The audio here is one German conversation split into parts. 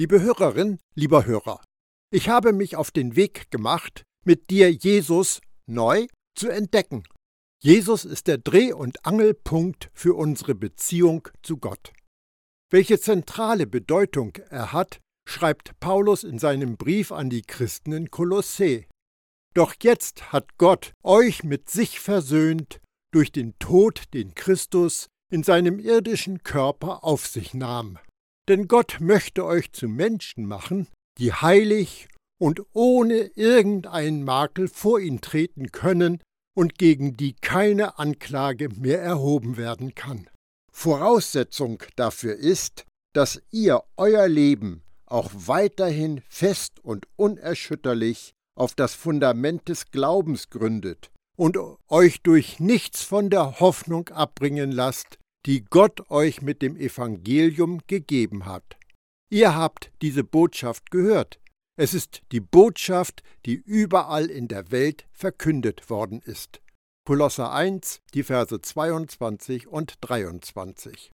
Liebe Hörerin, lieber Hörer, ich habe mich auf den Weg gemacht, mit dir Jesus neu zu entdecken. Jesus ist der Dreh- und Angelpunkt für unsere Beziehung zu Gott. Welche zentrale Bedeutung er hat, schreibt Paulus in seinem Brief an die Christen in Kolossä. Doch jetzt hat Gott euch mit sich versöhnt durch den Tod, den Christus in seinem irdischen Körper auf sich nahm. Denn Gott möchte euch zu Menschen machen, die heilig und ohne irgendeinen Makel vor ihn treten können und gegen die keine Anklage mehr erhoben werden kann. Voraussetzung dafür ist, dass ihr euer Leben auch weiterhin fest und unerschütterlich auf das Fundament des Glaubens gründet und euch durch nichts von der Hoffnung abbringen lasst, die Gott euch mit dem Evangelium gegeben hat. Ihr habt diese Botschaft gehört. Es ist die Botschaft, die überall in der Welt verkündet worden ist. Kolosser 1, die Verse 22 und 23.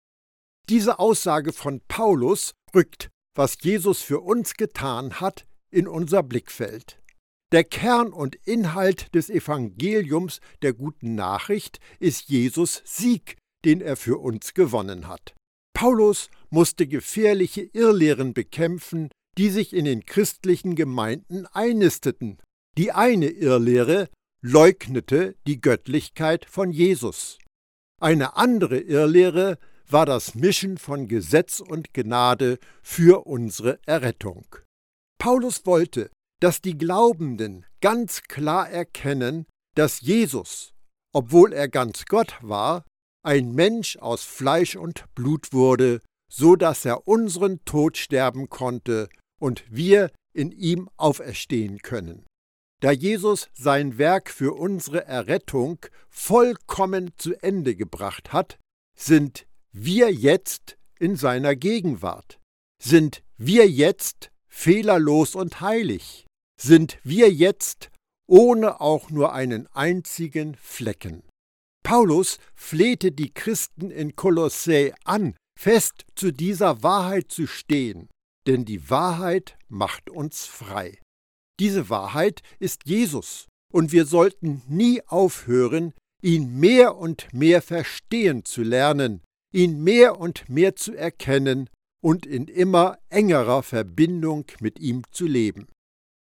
Diese Aussage von Paulus rückt, was Jesus für uns getan hat, in unser Blickfeld. Der Kern und Inhalt des Evangeliums der guten Nachricht ist Jesus Sieg den er für uns gewonnen hat. Paulus musste gefährliche Irrlehren bekämpfen, die sich in den christlichen Gemeinden einnisteten. Die eine Irrlehre leugnete die Göttlichkeit von Jesus. Eine andere Irrlehre war das Mischen von Gesetz und Gnade für unsere Errettung. Paulus wollte, dass die Glaubenden ganz klar erkennen, dass Jesus, obwohl er ganz Gott war, ein Mensch aus Fleisch und Blut wurde, so dass er unseren Tod sterben konnte und wir in ihm auferstehen können. Da Jesus sein Werk für unsere Errettung vollkommen zu Ende gebracht hat, sind wir jetzt in seiner Gegenwart. Sind wir jetzt fehlerlos und heilig? Sind wir jetzt ohne auch nur einen einzigen Flecken? Paulus flehte die Christen in Kolossä an, fest zu dieser Wahrheit zu stehen, denn die Wahrheit macht uns frei. Diese Wahrheit ist Jesus, und wir sollten nie aufhören, ihn mehr und mehr verstehen zu lernen, ihn mehr und mehr zu erkennen und in immer engerer Verbindung mit ihm zu leben.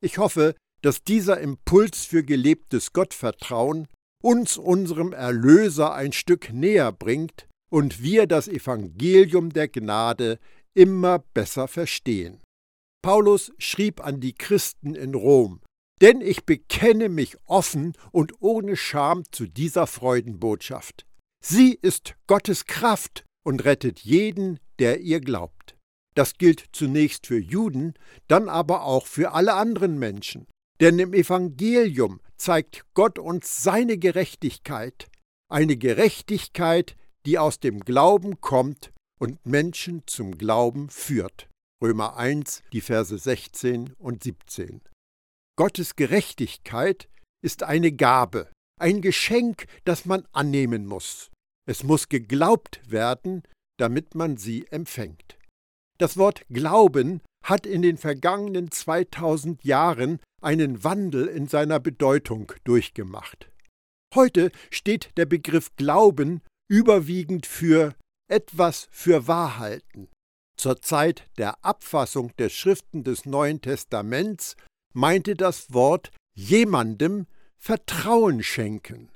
Ich hoffe, dass dieser Impuls für gelebtes Gottvertrauen uns unserem Erlöser ein Stück näher bringt und wir das Evangelium der Gnade immer besser verstehen. Paulus schrieb an die Christen in Rom, denn ich bekenne mich offen und ohne Scham zu dieser Freudenbotschaft. Sie ist Gottes Kraft und rettet jeden, der ihr glaubt. Das gilt zunächst für Juden, dann aber auch für alle anderen Menschen. Denn im Evangelium zeigt Gott uns seine Gerechtigkeit, eine Gerechtigkeit, die aus dem Glauben kommt und Menschen zum Glauben führt. Römer 1, die Verse 16 und 17. Gottes Gerechtigkeit ist eine Gabe, ein Geschenk, das man annehmen muss. Es muss geglaubt werden, damit man sie empfängt. Das Wort Glauben hat in den vergangenen 2000 Jahren einen Wandel in seiner Bedeutung durchgemacht. Heute steht der Begriff Glauben überwiegend für etwas für Wahrhalten. Zur Zeit der Abfassung der Schriften des Neuen Testaments meinte das Wort jemandem Vertrauen schenken.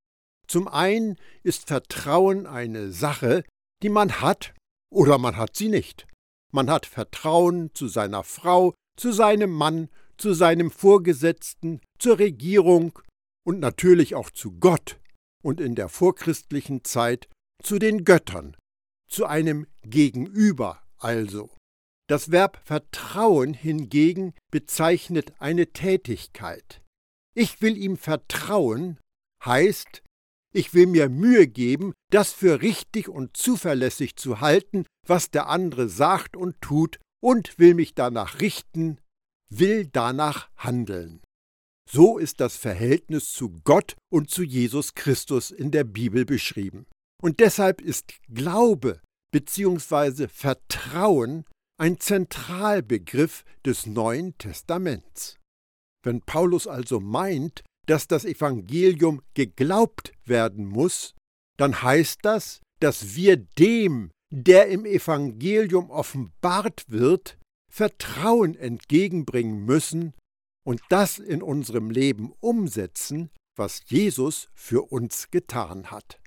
Zum einen ist Vertrauen eine Sache, die man hat oder man hat sie nicht. Man hat Vertrauen zu seiner Frau, zu seinem Mann, zu seinem Vorgesetzten, zur Regierung und natürlich auch zu Gott und in der vorchristlichen Zeit zu den Göttern, zu einem Gegenüber also. Das Verb Vertrauen hingegen bezeichnet eine Tätigkeit. Ich will ihm vertrauen heißt, ich will mir Mühe geben, das für richtig und zuverlässig zu halten, was der andere sagt und tut, und will mich danach richten, will danach handeln. So ist das Verhältnis zu Gott und zu Jesus Christus in der Bibel beschrieben. Und deshalb ist Glaube bzw. Vertrauen ein Zentralbegriff des Neuen Testaments. Wenn Paulus also meint, dass das Evangelium geglaubt werden muss, dann heißt das, dass wir dem, der im Evangelium offenbart wird, Vertrauen entgegenbringen müssen und das in unserem Leben umsetzen, was Jesus für uns getan hat.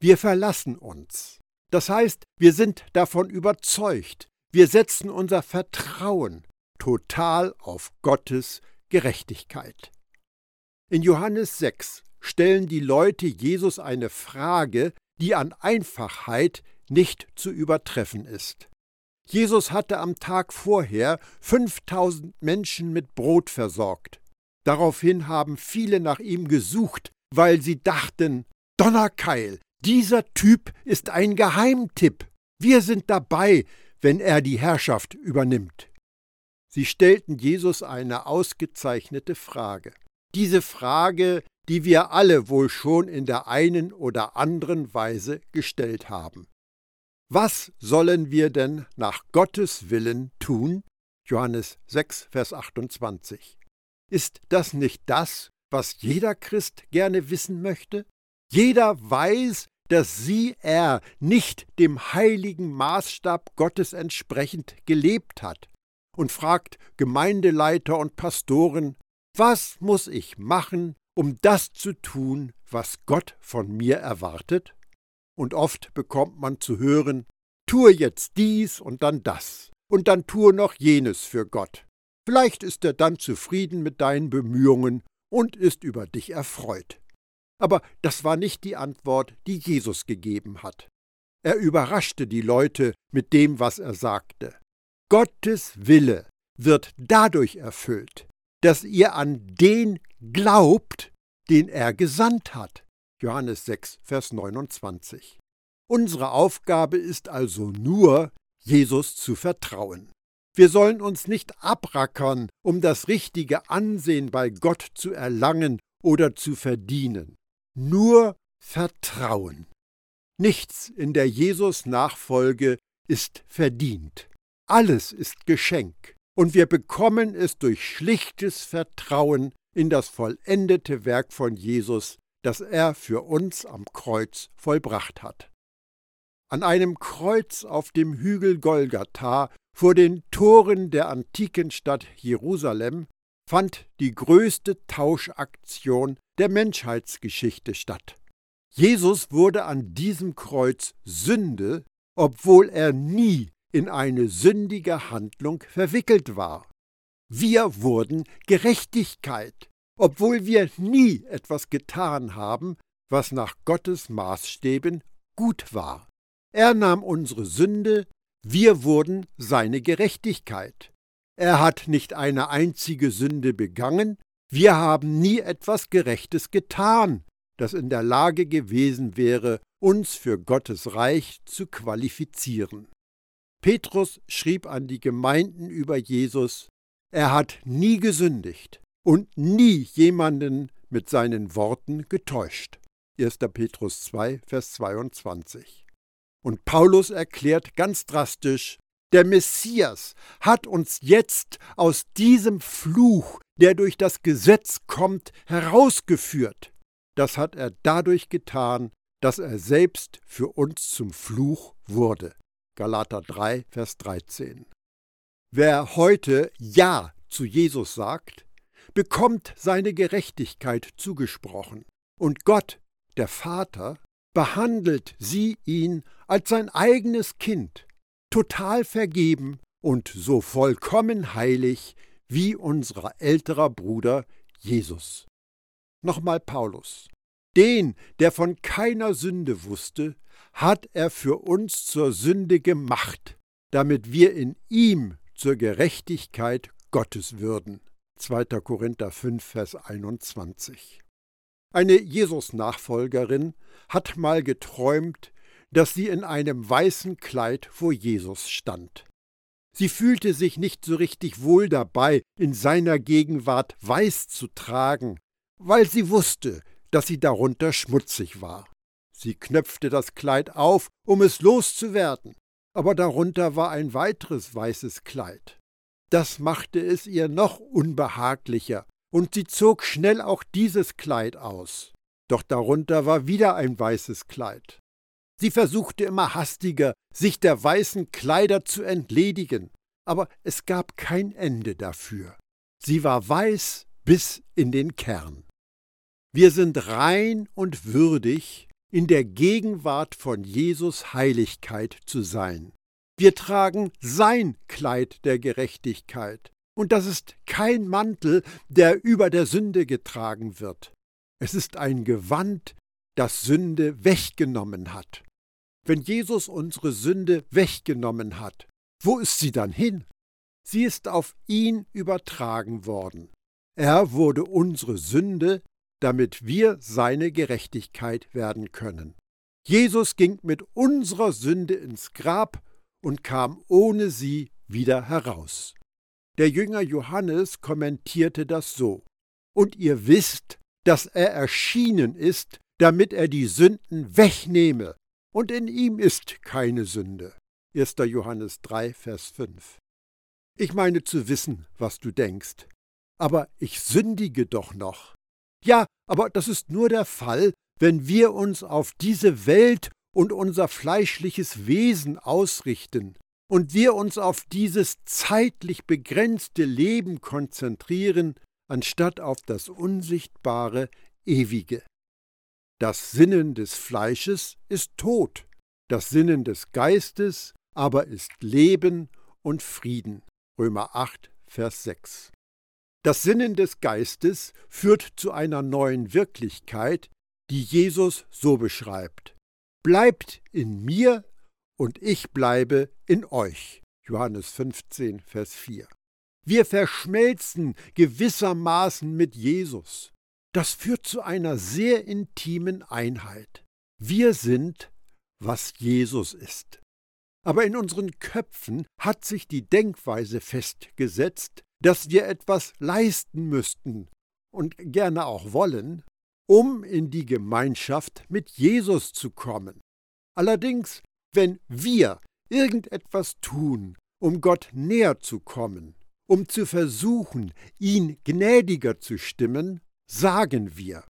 Wir verlassen uns. Das heißt, wir sind davon überzeugt, wir setzen unser Vertrauen total auf Gottes Gerechtigkeit. In Johannes 6 stellen die Leute Jesus eine Frage, die an Einfachheit nicht zu übertreffen ist. Jesus hatte am Tag vorher 5000 Menschen mit Brot versorgt. Daraufhin haben viele nach ihm gesucht, weil sie dachten, Donnerkeil, dieser Typ ist ein Geheimtipp. Wir sind dabei, wenn er die Herrschaft übernimmt. Sie stellten Jesus eine ausgezeichnete Frage. Diese Frage, die wir alle wohl schon in der einen oder anderen Weise gestellt haben. Was sollen wir denn nach Gottes Willen tun? Johannes 6, Vers 28. Ist das nicht das, was jeder Christ gerne wissen möchte? Jeder weiß, dass sie er nicht dem heiligen Maßstab Gottes entsprechend gelebt hat und fragt Gemeindeleiter und Pastoren, was muss ich machen, um das zu tun, was Gott von mir erwartet? Und oft bekommt man zu hören, tue jetzt dies und dann das, und dann tue noch jenes für Gott. Vielleicht ist er dann zufrieden mit deinen Bemühungen und ist über dich erfreut. Aber das war nicht die Antwort, die Jesus gegeben hat. Er überraschte die Leute mit dem, was er sagte. Gottes Wille wird dadurch erfüllt, dass ihr an den glaubt, den er gesandt hat. Johannes 6, Vers 29. Unsere Aufgabe ist also nur, Jesus zu vertrauen. Wir sollen uns nicht abrackern, um das richtige Ansehen bei Gott zu erlangen oder zu verdienen. Nur Vertrauen. Nichts in der Jesus-Nachfolge ist verdient. Alles ist Geschenk, und wir bekommen es durch schlichtes Vertrauen in das vollendete Werk von Jesus, das er für uns am Kreuz vollbracht hat. An einem Kreuz auf dem Hügel Golgatha vor den Toren der antiken Stadt Jerusalem fand die größte Tauschaktion der Menschheitsgeschichte statt. Jesus wurde an diesem Kreuz Sünde, obwohl er nie in eine sündige Handlung verwickelt war. Wir wurden Gerechtigkeit, obwohl wir nie etwas getan haben, was nach Gottes Maßstäben gut war. Er nahm unsere Sünde, wir wurden seine Gerechtigkeit. Er hat nicht eine einzige Sünde begangen, wir haben nie etwas Gerechtes getan, das in der Lage gewesen wäre, uns für Gottes Reich zu qualifizieren. Petrus schrieb an die Gemeinden über Jesus, er hat nie gesündigt und nie jemanden mit seinen Worten getäuscht. 1. Petrus 2, Vers 22. Und Paulus erklärt ganz drastisch, der Messias hat uns jetzt aus diesem Fluch, der durch das Gesetz kommt, herausgeführt. Das hat er dadurch getan, dass er selbst für uns zum Fluch wurde. Galater 3, Vers 13. Wer heute Ja zu Jesus sagt, bekommt seine Gerechtigkeit zugesprochen. Und Gott, der Vater, behandelt sie ihn als sein eigenes Kind, total vergeben und so vollkommen heilig wie unser älterer Bruder Jesus. Nochmal Paulus. Den, der von keiner Sünde wusste, hat er für uns zur Sünde gemacht, damit wir in ihm zur Gerechtigkeit Gottes würden. 2. Korinther 5, Vers 21. Eine Jesus-Nachfolgerin hat mal geträumt, dass sie in einem weißen Kleid vor Jesus stand. Sie fühlte sich nicht so richtig wohl dabei, in seiner Gegenwart weiß zu tragen, weil sie wusste, dass sie darunter schmutzig war. Sie knöpfte das Kleid auf, um es loszuwerden. aber darunter war ein weiteres weißes Kleid. Das machte es ihr noch unbehaglicher, und sie zog schnell auch dieses Kleid aus. Doch darunter war wieder ein weißes Kleid. Sie versuchte immer hastiger, sich der weißen Kleider zu entledigen, aber es gab kein Ende dafür. Sie war weiß bis in den Kern. Wir sind rein und würdig, in der Gegenwart von Jesus Heiligkeit zu sein. Wir tragen sein Kleid der Gerechtigkeit, und das ist kein Mantel, der über der Sünde getragen wird. Es ist ein Gewand, das Sünde weggenommen hat. Wenn Jesus unsere Sünde weggenommen hat, wo ist sie dann hin? Sie ist auf ihn übertragen worden. Er wurde unsere Sünde, damit wir seine Gerechtigkeit werden können. Jesus ging mit unserer Sünde ins Grab und kam ohne sie wieder heraus. Der Jünger Johannes kommentierte das so. Und ihr wisst, dass er erschienen ist, damit er die Sünden wegnehme, und in ihm ist keine Sünde. 1. Johannes 3, Vers 5. Ich meine zu wissen, was du denkst. Aber ich sündige doch noch. Ja, aber das ist nur der Fall, wenn wir uns auf diese Welt und unser fleischliches Wesen ausrichten und wir uns auf dieses zeitlich begrenzte Leben konzentrieren, anstatt auf das unsichtbare, ewige. Das Sinnen des Fleisches ist Tod, das Sinnen des Geistes aber ist Leben und Frieden. Römer 8, Vers 6. Das Sinnen des Geistes führt zu einer neuen Wirklichkeit, die Jesus so beschreibt. Bleibt in mir und ich bleibe in euch. Johannes 15, Vers 4. Wir verschmelzen gewissermaßen mit Jesus. Das führt zu einer sehr intimen Einheit. Wir sind, was Jesus ist. Aber in unseren Köpfen hat sich die Denkweise festgesetzt, dass wir etwas leisten müssten und gerne auch wollen, um in die Gemeinschaft mit Jesus zu kommen. Allerdings, wenn wir irgendetwas tun, um Gott näher zu kommen, um zu versuchen, ihn gnädiger zu stimmen, sagen wir.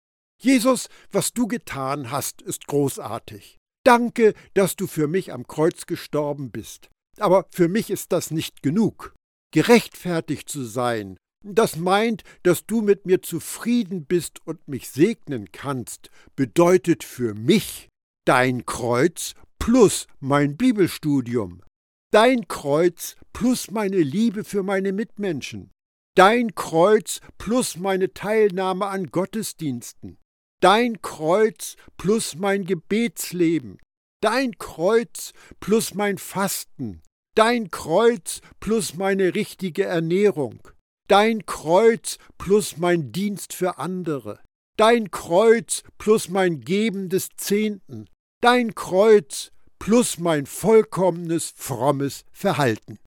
Jesus, was du getan hast, ist großartig. Danke, dass du für mich am Kreuz gestorben bist. Aber für mich ist das nicht genug. Gerechtfertigt zu sein, das meint, dass du mit mir zufrieden bist und mich segnen kannst, bedeutet für mich dein Kreuz plus mein Bibelstudium, dein Kreuz plus meine Liebe für meine Mitmenschen, dein Kreuz plus meine Teilnahme an Gottesdiensten, dein Kreuz plus mein Gebetsleben, dein Kreuz plus mein Fasten, dein Kreuz plus meine richtige Ernährung, dein Kreuz plus mein Dienst für andere, dein Kreuz plus mein Geben des Zehnten, dein Kreuz plus mein vollkommenes frommes Verhalten.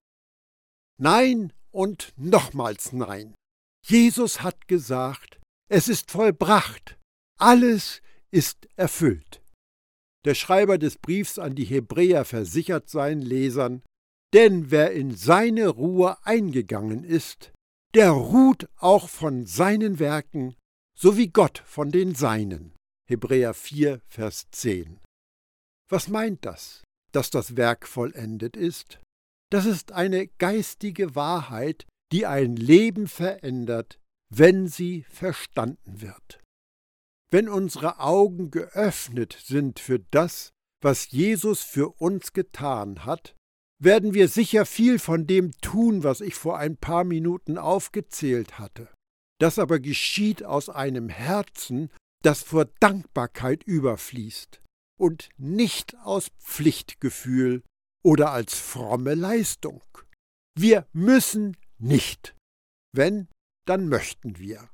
Nein, und nochmals nein. Jesus hat gesagt, es ist vollbracht, alles ist erfüllt. Der Schreiber des Briefs an die Hebräer versichert seinen Lesern, denn wer in seine Ruhe eingegangen ist, der ruht auch von seinen Werken, so wie Gott von den Seinen. Hebräer 4, Vers 10. Was meint das, dass das Werk vollendet ist? Das ist eine geistige Wahrheit, die ein Leben verändert, wenn sie verstanden wird. Wenn unsere Augen geöffnet sind für das, was Jesus für uns getan hat, werden wir sicher viel von dem tun, was ich vor ein paar Minuten aufgezählt hatte. Das aber geschieht aus einem Herzen, das vor Dankbarkeit überfließt und nicht aus Pflichtgefühl oder als fromme Leistung. Wir müssen nicht. Wenn, dann möchten wir.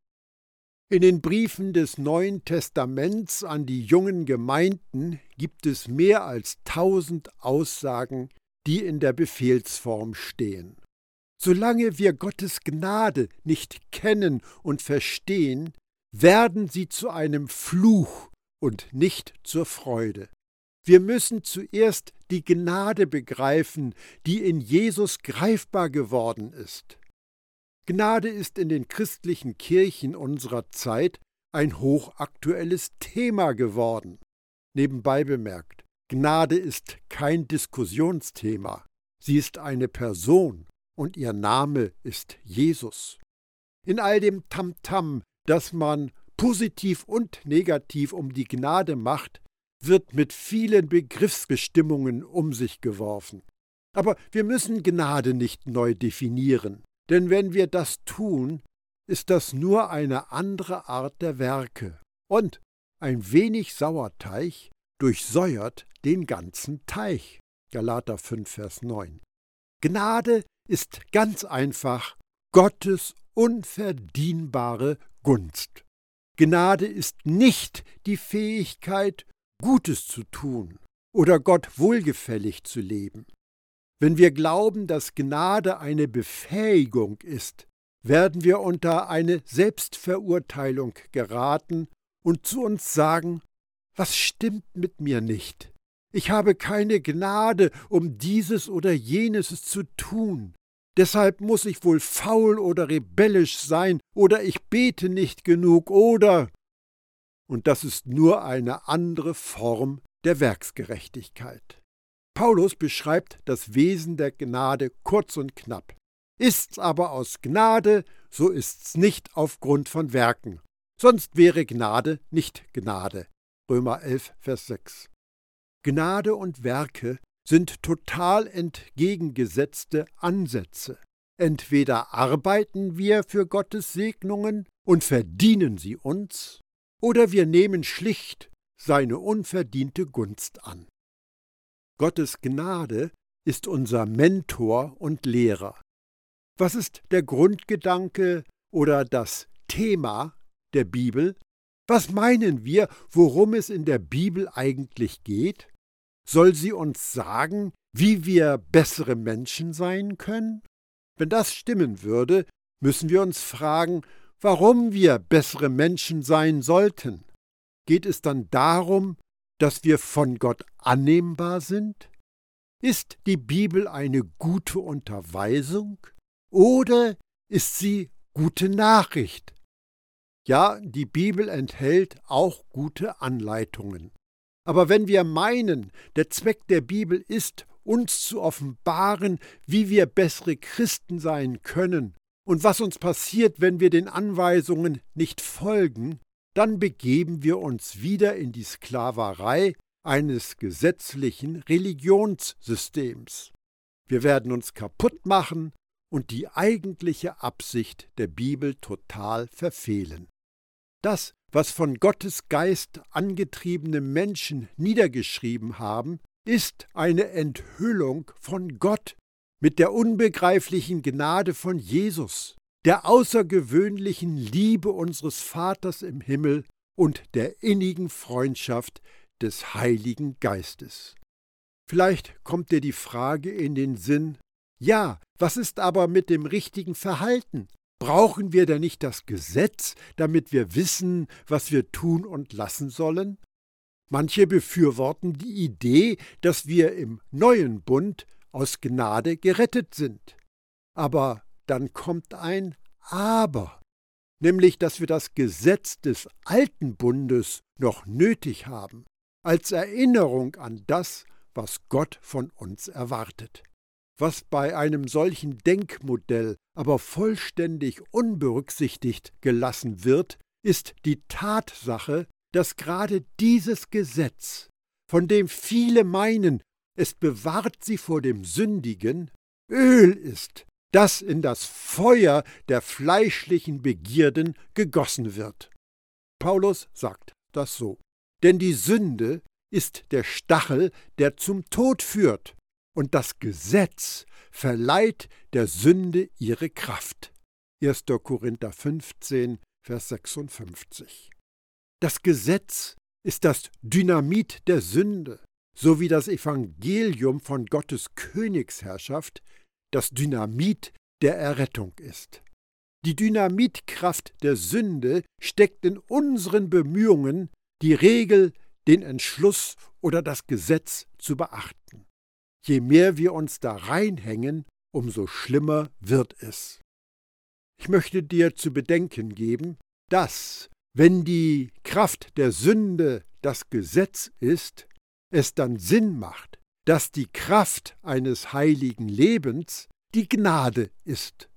In den Briefen des Neuen Testaments an die jungen Gemeinden gibt es mehr als tausend Aussagen, die in der Befehlsform stehen. Solange wir Gottes Gnade nicht kennen und verstehen, werden sie zu einem Fluch und nicht zur Freude. Wir müssen zuerst die Gnade begreifen, die in Jesus greifbar geworden ist. Gnade ist in den christlichen Kirchen unserer Zeit ein hochaktuelles Thema geworden. Nebenbei bemerkt, Gnade ist kein Diskussionsthema, sie ist eine Person und ihr Name ist Jesus. In all dem Tamtam, -Tam, das man positiv und negativ um die Gnade macht, wird mit vielen Begriffsbestimmungen um sich geworfen. Aber wir müssen Gnade nicht neu definieren, denn wenn wir das tun, ist das nur eine andere Art der Werke. Und ein wenig Sauerteig durchsäuert den ganzen Teich. Galater 5, Vers 9. Gnade ist ganz einfach Gottes unverdienbare Gunst. Gnade ist nicht die Fähigkeit, Gutes zu tun oder Gott wohlgefällig zu leben. Wenn wir glauben, dass Gnade eine Befähigung ist, werden wir unter eine Selbstverurteilung geraten und zu uns sagen, was stimmt mit mir nicht? Ich habe keine Gnade, um dieses oder jenes zu tun. Deshalb muss ich wohl faul oder rebellisch sein, oder ich bete nicht genug, oder und das ist nur eine andere Form der Werksgerechtigkeit. Paulus beschreibt das Wesen der Gnade kurz und knapp. Ist's aber aus Gnade, so ist's nicht aufgrund von Werken. Sonst wäre Gnade nicht Gnade. Römer 11, Vers 6. Gnade und Werke sind total entgegengesetzte Ansätze. Entweder arbeiten wir für Gottes Segnungen und verdienen sie uns, oder wir nehmen schlicht seine unverdiente Gunst an. Gottes Gnade ist unser Mentor und Lehrer. Was ist der Grundgedanke oder das Thema der Bibel? Was meinen wir, worum es in der Bibel eigentlich geht? Soll sie uns sagen, wie wir bessere Menschen sein können? Wenn das stimmen würde, müssen wir uns fragen, warum wir bessere Menschen sein sollten. Geht es dann darum, dass wir von Gott annehmbar sind? Ist die Bibel eine gute Unterweisung oder ist sie gute Nachricht? Ja, die Bibel enthält auch gute Anleitungen. Aber wenn wir meinen, der Zweck der Bibel ist, uns zu offenbaren, wie wir bessere Christen sein können und was uns passiert, wenn wir den Anweisungen nicht folgen, dann begeben wir uns wieder in die Sklaverei eines gesetzlichen Religionssystems. Wir werden uns kaputt machen und die eigentliche Absicht der Bibel total verfehlen. Das, was von Gottes Geist angetriebene Menschen niedergeschrieben haben, ist eine Enthüllung von Gott mit der unbegreiflichen Gnade von Jesus, der außergewöhnlichen Liebe unseres Vaters im Himmel und der innigen Freundschaft des Heiligen Geistes. Vielleicht kommt dir die Frage in den Sinn, ja, was ist aber mit dem richtigen Verhalten? Brauchen wir denn nicht das Gesetz, damit wir wissen, was wir tun und lassen sollen? Manche befürworten die Idee, dass wir im neuen Bund aus Gnade gerettet sind. Aber dann kommt ein Aber, nämlich dass wir das Gesetz des alten Bundes noch nötig haben, als Erinnerung an das, was Gott von uns erwartet. Was bei einem solchen Denkmodell aber vollständig unberücksichtigt gelassen wird, ist die Tatsache, dass gerade dieses Gesetz, von dem viele meinen, es bewahrt sie vor dem Sündigen, Öl ist, das in das Feuer der fleischlichen Begierden gegossen wird. Paulus sagt das so. Denn die Sünde ist der Stachel, der zum Tod führt, und das Gesetz verleiht der Sünde ihre Kraft. 1. Korinther 15, Vers 56. Das Gesetz ist das Dynamit der Sünde, so wie das Evangelium von Gottes Königsherrschaft das Dynamit der Errettung ist. Die Dynamitkraft der Sünde steckt in unseren Bemühungen, die Regel, den Entschluss oder das Gesetz zu beachten. Je mehr wir uns da reinhängen, umso schlimmer wird es. Ich möchte dir zu bedenken geben, dass, wenn die Kraft der Sünde das Gesetz ist, es dann Sinn macht, dass die Kraft eines heiligen Lebens die Gnade ist.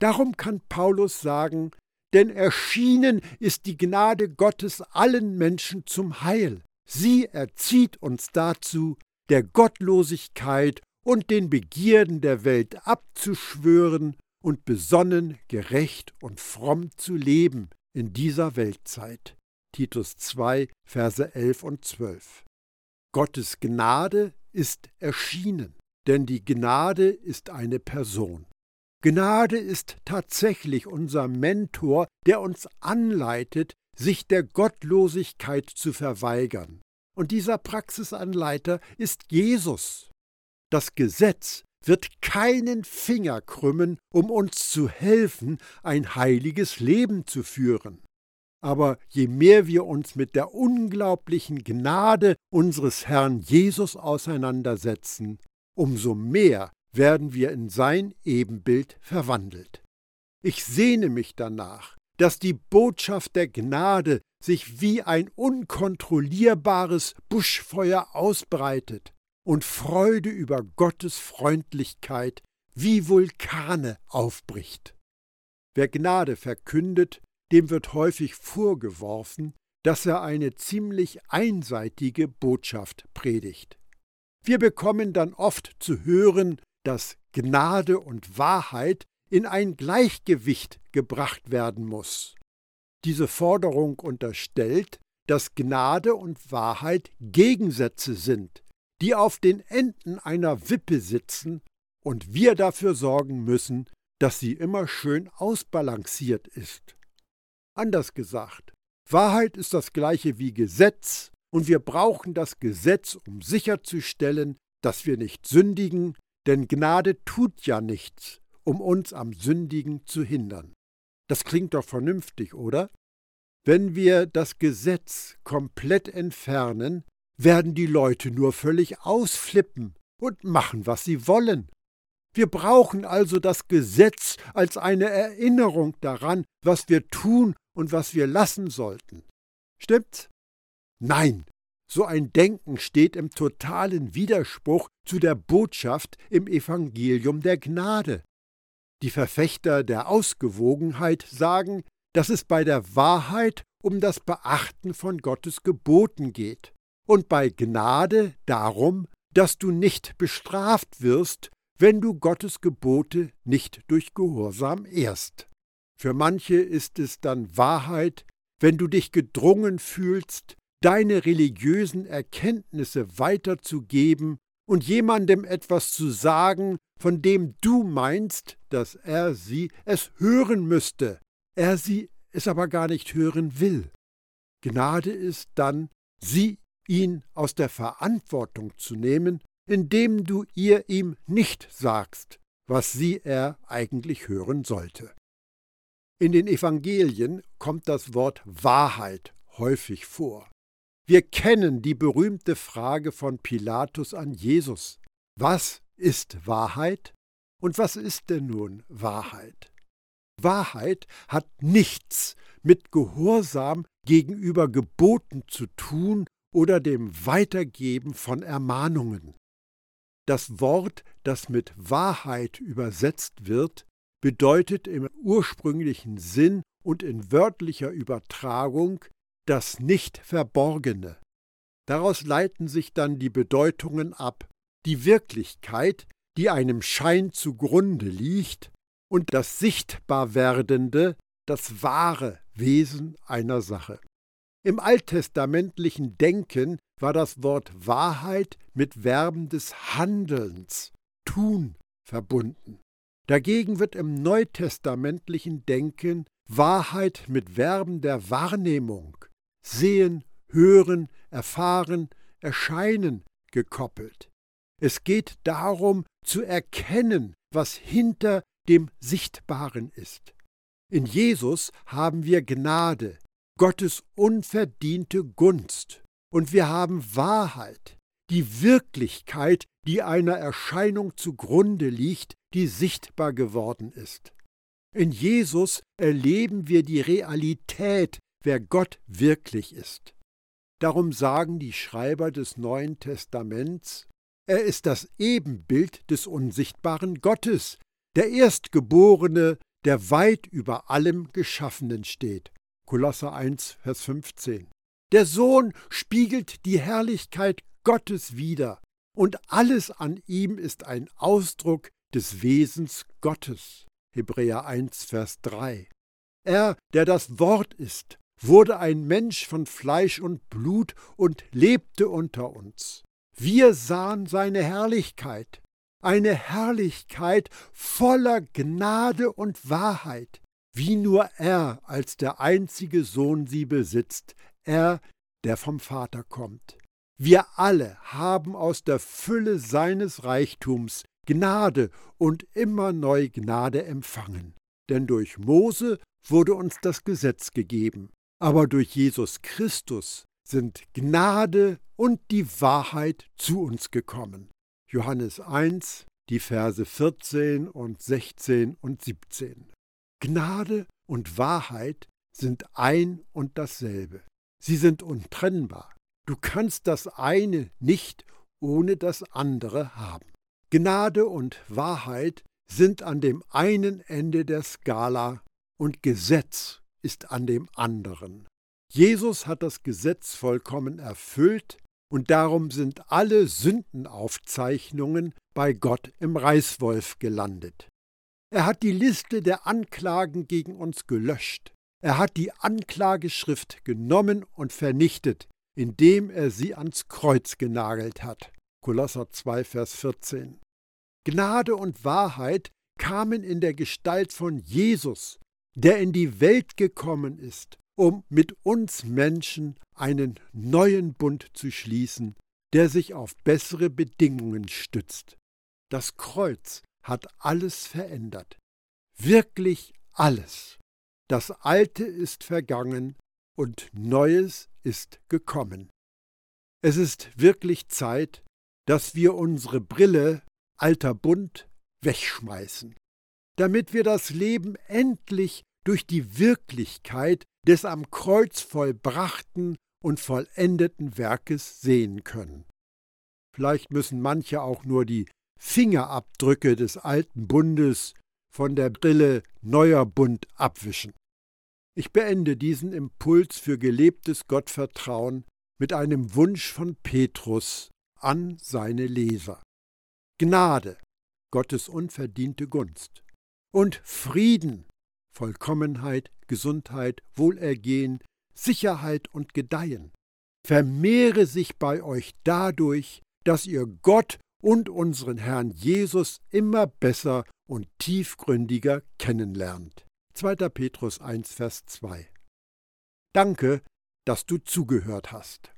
Darum kann Paulus sagen, denn erschienen ist die Gnade Gottes allen Menschen zum Heil. Sie erzieht uns dazu, der Gottlosigkeit und den Begierden der Welt abzuschwören und besonnen, gerecht und fromm zu leben in dieser Weltzeit. Titus 2, Verse 11 und 12. Gottes Gnade ist erschienen, denn die Gnade ist eine Person. Gnade ist tatsächlich unser Mentor, der uns anleitet, sich der Gottlosigkeit zu verweigern. Und dieser Praxisanleiter ist Jesus. Das Gesetz wird keinen Finger krümmen, um uns zu helfen, ein heiliges Leben zu führen. Aber je mehr wir uns mit der unglaublichen Gnade unseres Herrn Jesus auseinandersetzen, umso mehr werden wir in sein Ebenbild verwandelt. Ich sehne mich danach, dass die Botschaft der Gnade sich wie ein unkontrollierbares Buschfeuer ausbreitet und Freude über Gottes Freundlichkeit wie Vulkane aufbricht. Wer Gnade verkündet, dem wird häufig vorgeworfen, dass er eine ziemlich einseitige Botschaft predigt. Wir bekommen dann oft zu hören, dass Gnade und Wahrheit in ein Gleichgewicht gebracht werden muss. Diese Forderung unterstellt, dass Gnade und Wahrheit Gegensätze sind, die auf den Enden einer Wippe sitzen und wir dafür sorgen müssen, dass sie immer schön ausbalanciert ist. Anders gesagt, Wahrheit ist das gleiche wie Gesetz und wir brauchen das Gesetz, um sicherzustellen, dass wir nicht sündigen, denn Gnade tut ja nichts, um uns am Sündigen zu hindern. Das klingt doch vernünftig, oder? Wenn wir das Gesetz komplett entfernen, werden die Leute nur völlig ausflippen und machen, was sie wollen. Wir brauchen also das Gesetz als eine Erinnerung daran, was wir tun und was wir lassen sollten. Stimmt's? Nein, so ein Denken steht im totalen Widerspruch zu der Botschaft im Evangelium der Gnade. Die Verfechter der Ausgewogenheit sagen, dass es bei der Wahrheit um das Beachten von Gottes Geboten geht und bei Gnade darum, dass du nicht bestraft wirst, wenn du Gottes Gebote nicht durch Gehorsam ehrst. Für manche ist es dann Wahrheit, wenn du dich gedrungen fühlst, deine religiösen Erkenntnisse weiterzugeben und jemandem etwas zu sagen, von dem du meinst, dass er sie es hören müsste, er sie es aber gar nicht hören will. Gnade ist dann, sie ihn aus der Verantwortung zu nehmen, indem du ihr ihm nicht sagst, was sie er eigentlich hören sollte. In den Evangelien kommt das Wort Wahrheit häufig vor. Wir kennen die berühmte Frage von Pilatus an Jesus. Was ist Wahrheit? Und was ist denn nun Wahrheit? Wahrheit hat nichts mit Gehorsam gegenüber Geboten zu tun oder dem Weitergeben von Ermahnungen. Das Wort, das mit Wahrheit übersetzt wird, bedeutet im ursprünglichen Sinn und in wörtlicher Übertragung das Nicht-Verborgene. Daraus leiten sich dann die Bedeutungen ab, die Wirklichkeit, die einem Schein zugrunde liegt, und das Sichtbarwerdende, das wahre Wesen einer Sache. Im alttestamentlichen Denken war das Wort Wahrheit mit Verben des Handelns, Tun verbunden. Dagegen wird im neutestamentlichen Denken Wahrheit mit Verben der Wahrnehmung, Sehen, Hören, Erfahren, Erscheinen gekoppelt. Es geht darum zu erkennen, was hinter dem Sichtbaren ist. In Jesus haben wir Gnade, Gottes unverdiente Gunst, und wir haben Wahrheit, die Wirklichkeit, die einer Erscheinung zugrunde liegt, die sichtbar geworden ist. In Jesus erleben wir die Realität, wer Gott wirklich ist. Darum sagen die Schreiber des Neuen Testaments, er ist das Ebenbild des unsichtbaren Gottes, der Erstgeborene, der weit über allem Geschaffenen steht. Kolosser 1, Vers 15. Der Sohn spiegelt die Herrlichkeit Gottes wider, und alles an ihm ist ein Ausdruck des Wesens Gottes. Hebräer 1, Vers 3. Er, der das Wort ist, wurde ein Mensch von Fleisch und Blut und lebte unter uns. Wir sahen seine Herrlichkeit, eine Herrlichkeit voller Gnade und Wahrheit, wie nur er als der einzige Sohn sie besitzt, er, der vom Vater kommt. Wir alle haben aus der Fülle seines Reichtums Gnade und immer neu Gnade empfangen. Denn durch Mose wurde uns das Gesetz gegeben, aber durch Jesus Christus sind Gnade und die Wahrheit zu uns gekommen. Johannes 1, die Verse 14 und 16 und 17. Gnade und Wahrheit sind ein und dasselbe. Sie sind untrennbar. Du kannst das eine nicht ohne das andere haben. Gnade und Wahrheit sind an dem einen Ende der Skala und Gesetz ist an dem anderen. Jesus hat das Gesetz vollkommen erfüllt und darum sind alle Sündenaufzeichnungen bei Gott im Reißwolf gelandet. Er hat die Liste der Anklagen gegen uns gelöscht. Er hat die Anklageschrift genommen und vernichtet, indem er sie ans Kreuz genagelt hat. Kolosser 2, Vers 14. Gnade und Wahrheit kamen in der Gestalt von Jesus, der in die Welt gekommen ist, um mit uns Menschen einen neuen Bund zu schließen, der sich auf bessere Bedingungen stützt. Das Kreuz hat alles verändert, wirklich alles. Das Alte ist vergangen und Neues ist gekommen. Es ist wirklich Zeit, dass wir unsere Brille alter Bund wegschmeißen, damit wir das Leben endlich durch die Wirklichkeit des am Kreuz vollbrachten und vollendeten Werkes sehen können. Vielleicht müssen manche auch nur die Fingerabdrücke des alten Bundes von der Brille neuer Bund abwischen. Ich beende diesen Impuls für gelebtes Gottvertrauen mit einem Wunsch von Petrus an seine Leser. Gnade, Gottes unverdiente Gunst, und Frieden, Vollkommenheit, Gesundheit, Wohlergehen, Sicherheit und Gedeihen vermehre sich bei euch dadurch, dass ihr Gott und unseren Herrn Jesus immer besser und tiefgründiger kennenlernt. 2. Petrus 1, Vers 2. Danke, dass du zugehört hast.